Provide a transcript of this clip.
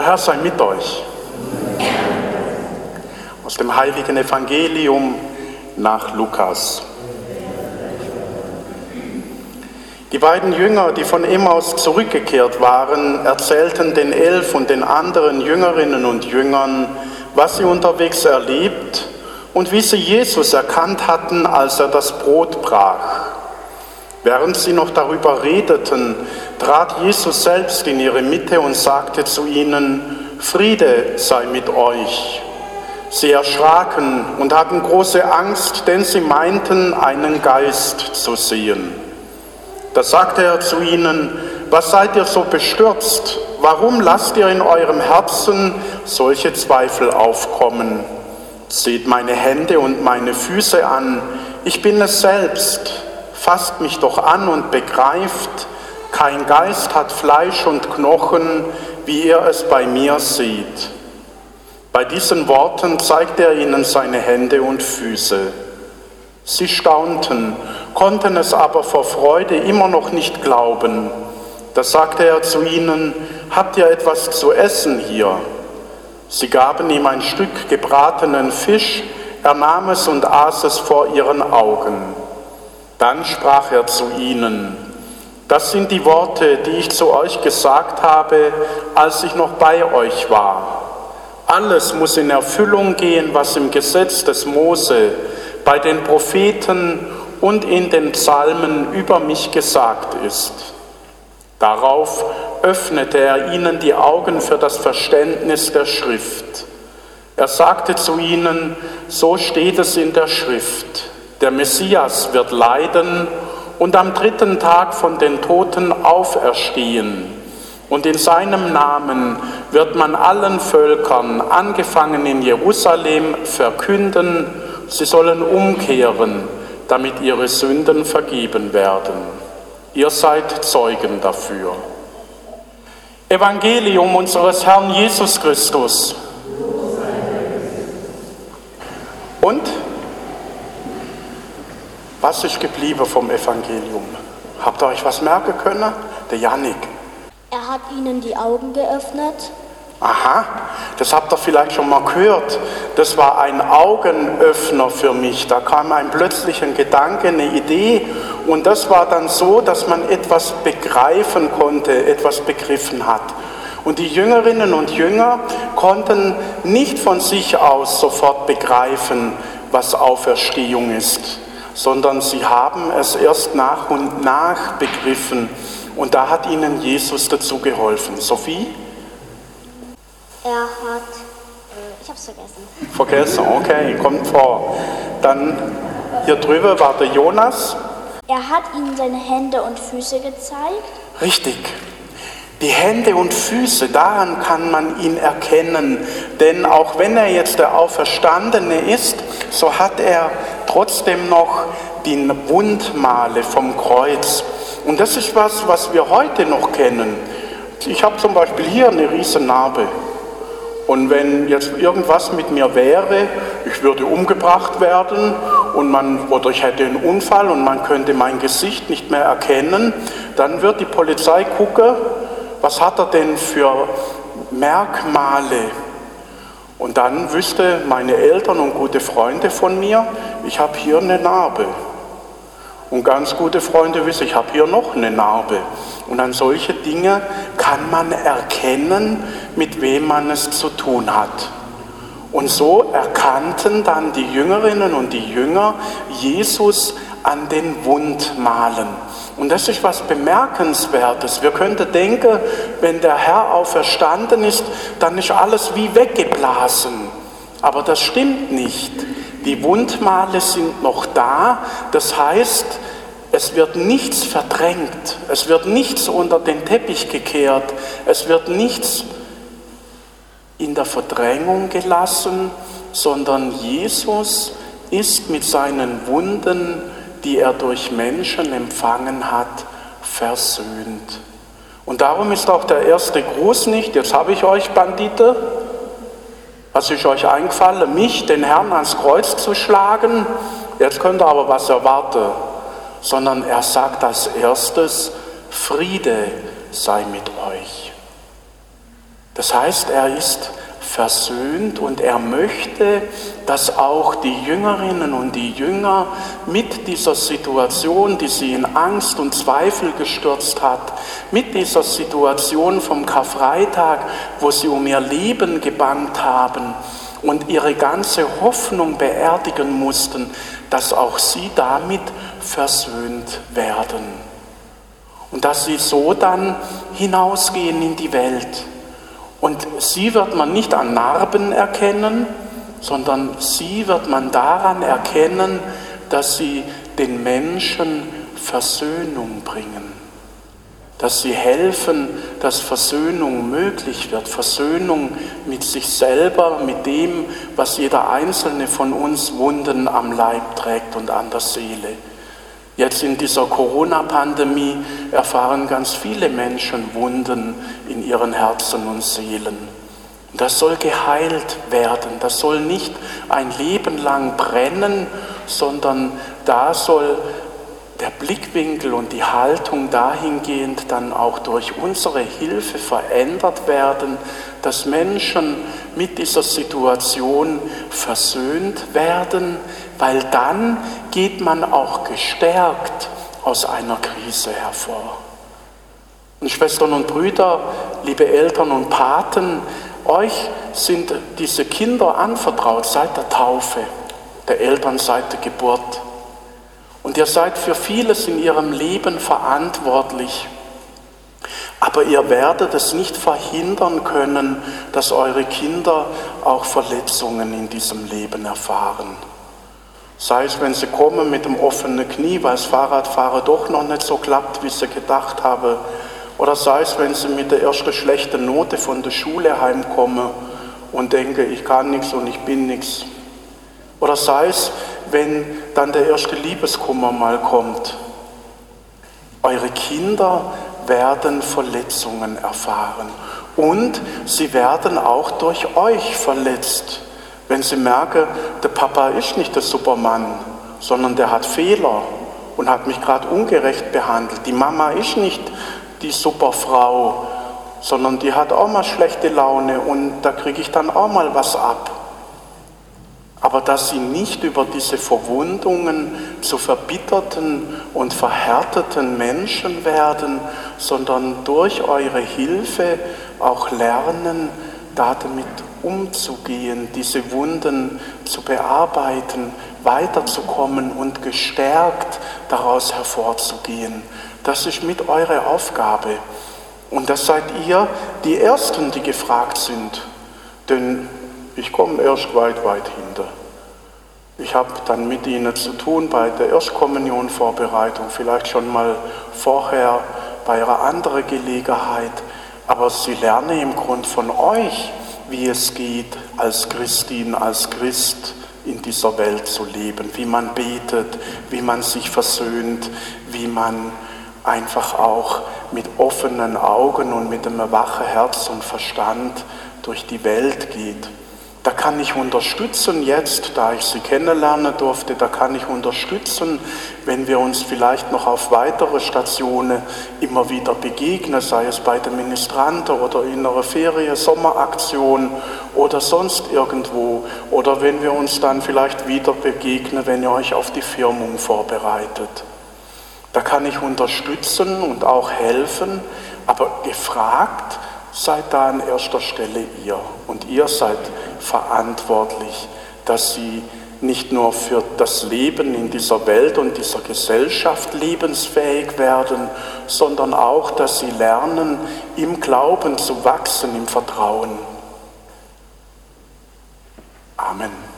Der Herr sei mit euch. Aus dem heiligen Evangelium nach Lukas. Die beiden Jünger, die von Emmaus zurückgekehrt waren, erzählten den elf und den anderen Jüngerinnen und Jüngern, was sie unterwegs erlebt und wie sie Jesus erkannt hatten, als er das Brot brach. Während sie noch darüber redeten, trat Jesus selbst in ihre Mitte und sagte zu ihnen, Friede sei mit euch. Sie erschraken und hatten große Angst, denn sie meinten, einen Geist zu sehen. Da sagte er zu ihnen, was seid ihr so bestürzt? Warum lasst ihr in eurem Herzen solche Zweifel aufkommen? Seht meine Hände und meine Füße an, ich bin es selbst. Fasst mich doch an und begreift, kein Geist hat Fleisch und Knochen, wie ihr es bei mir seht. Bei diesen Worten zeigte er ihnen seine Hände und Füße. Sie staunten, konnten es aber vor Freude immer noch nicht glauben. Da sagte er zu ihnen, habt ihr etwas zu essen hier? Sie gaben ihm ein Stück gebratenen Fisch, er nahm es und aß es vor ihren Augen. Dann sprach er zu ihnen, das sind die Worte, die ich zu euch gesagt habe, als ich noch bei euch war. Alles muss in Erfüllung gehen, was im Gesetz des Mose, bei den Propheten und in den Psalmen über mich gesagt ist. Darauf öffnete er ihnen die Augen für das Verständnis der Schrift. Er sagte zu ihnen, so steht es in der Schrift, der Messias wird leiden und am dritten Tag von den Toten auferstehen. Und in seinem Namen wird man allen Völkern, angefangen in Jerusalem, verkünden, sie sollen umkehren, damit ihre Sünden vergeben werden. Ihr seid Zeugen dafür. Evangelium unseres Herrn Jesus Christus. Und was ist geblieben vom Evangelium? Habt ihr euch was merken können? Der Janik. Er hat ihnen die Augen geöffnet. Aha, das habt ihr vielleicht schon mal gehört. Das war ein Augenöffner für mich. Da kam ein plötzlicher Gedanke, eine Idee. Und das war dann so, dass man etwas begreifen konnte, etwas begriffen hat. Und die Jüngerinnen und Jünger konnten nicht von sich aus sofort begreifen, was Auferstehung ist, sondern sie haben es erst nach und nach begriffen. Und da hat ihnen Jesus dazu geholfen. Sophie? Er hat, äh, ich hab's vergessen. Vergessen, okay, kommt vor. Dann hier drüber war der Jonas. Er hat ihnen seine Hände und Füße gezeigt. Richtig. Die Hände und Füße, daran kann man ihn erkennen. Denn auch wenn er jetzt der Auferstandene ist, so hat er trotzdem noch die Wundmale vom Kreuz. Und das ist was, was wir heute noch kennen. Ich habe zum Beispiel hier eine riesen Narbe. Und wenn jetzt irgendwas mit mir wäre, ich würde umgebracht werden und man, oder ich hätte einen Unfall und man könnte mein Gesicht nicht mehr erkennen, dann wird die Polizei gucken, was hat er denn für Merkmale? Und dann wüsste meine Eltern und gute Freunde von mir, ich habe hier eine Narbe. Und ganz gute Freunde wissen, ich habe hier noch eine Narbe. Und an solche Dinge kann man erkennen, mit wem man es zu tun hat. Und so erkannten dann die Jüngerinnen und die Jünger Jesus an den Wundmalen. Und das ist was Bemerkenswertes. Wir könnten denken, wenn der Herr auferstanden ist, dann ist alles wie weggeblasen. Aber das stimmt nicht. Die Wundmale sind noch da. Das heißt, es wird nichts verdrängt, es wird nichts unter den Teppich gekehrt, es wird nichts in der Verdrängung gelassen, sondern Jesus ist mit seinen Wunden, die er durch Menschen empfangen hat, versöhnt. Und darum ist auch der erste Gruß nicht, jetzt habe ich euch Bandite, was ist euch eingefallen, mich, den Herrn, ans Kreuz zu schlagen? Jetzt könnt ihr aber was erwarten sondern er sagt als erstes, Friede sei mit euch. Das heißt, er ist versöhnt und er möchte, dass auch die Jüngerinnen und die Jünger mit dieser Situation, die sie in Angst und Zweifel gestürzt hat, mit dieser Situation vom Karfreitag, wo sie um ihr Leben gebannt haben und ihre ganze Hoffnung beerdigen mussten, dass auch sie damit versöhnt werden. Und dass sie so dann hinausgehen in die Welt und sie wird man nicht an Narben erkennen, sondern sie wird man daran erkennen, dass sie den Menschen Versöhnung bringen, dass sie helfen, dass Versöhnung möglich wird, Versöhnung mit sich selber, mit dem, was jeder einzelne von uns Wunden am Leib trägt und an der Seele. Jetzt in dieser Corona-Pandemie erfahren ganz viele Menschen Wunden in ihren Herzen und Seelen. Das soll geheilt werden. Das soll nicht ein Leben lang brennen, sondern da soll der Blickwinkel und die Haltung dahingehend dann auch durch unsere Hilfe verändert werden, dass Menschen mit dieser Situation versöhnt werden, weil dann geht man auch gestärkt aus einer Krise hervor. Und Schwestern und Brüder, liebe Eltern und Paten, euch sind diese Kinder anvertraut seit der Taufe, der Eltern seit der Geburt. Und ihr seid für vieles in ihrem Leben verantwortlich. Aber ihr werdet es nicht verhindern können, dass eure Kinder auch Verletzungen in diesem Leben erfahren. Sei es, wenn sie kommen mit dem offenen Knie, weil das Fahrradfahren doch noch nicht so klappt, wie sie gedacht haben. Oder sei es, wenn sie mit der ersten schlechten Note von der Schule heimkommen und denken, ich kann nichts und ich bin nichts. Oder sei es, wenn dann der erste Liebeskummer mal kommt. Eure Kinder werden Verletzungen erfahren und sie werden auch durch euch verletzt. Wenn sie merken, der Papa ist nicht der Supermann, sondern der hat Fehler und hat mich gerade ungerecht behandelt. Die Mama ist nicht die Superfrau, sondern die hat auch mal schlechte Laune und da kriege ich dann auch mal was ab. Aber dass sie nicht über diese Verwundungen zu verbitterten und verhärteten Menschen werden, sondern durch eure Hilfe auch lernen, damit umzugehen, diese Wunden zu bearbeiten, weiterzukommen und gestärkt daraus hervorzugehen. Das ist mit eurer Aufgabe. Und das seid ihr die Ersten, die gefragt sind. Denn ich komme erst weit, weit hinter. Ich habe dann mit ihnen zu tun bei der Erstkommunionvorbereitung, vielleicht schon mal vorher bei einer anderen Gelegenheit. Aber sie lernen im Grund von euch, wie es geht, als Christin, als Christ in dieser Welt zu leben, wie man betet, wie man sich versöhnt, wie man einfach auch mit offenen Augen und mit einem wachen Herz und Verstand durch die Welt geht. Da kann ich unterstützen jetzt, da ich Sie kennenlernen durfte, da kann ich unterstützen, wenn wir uns vielleicht noch auf weitere Stationen immer wieder begegnen, sei es bei den Ministranten oder in einer Ferien, Sommeraktion oder sonst irgendwo. Oder wenn wir uns dann vielleicht wieder begegnen, wenn ihr euch auf die Firmung vorbereitet. Da kann ich unterstützen und auch helfen, aber gefragt seid da an erster Stelle ihr. Und ihr seid verantwortlich, dass sie nicht nur für das Leben in dieser Welt und dieser Gesellschaft lebensfähig werden, sondern auch, dass sie lernen, im Glauben zu wachsen, im Vertrauen. Amen.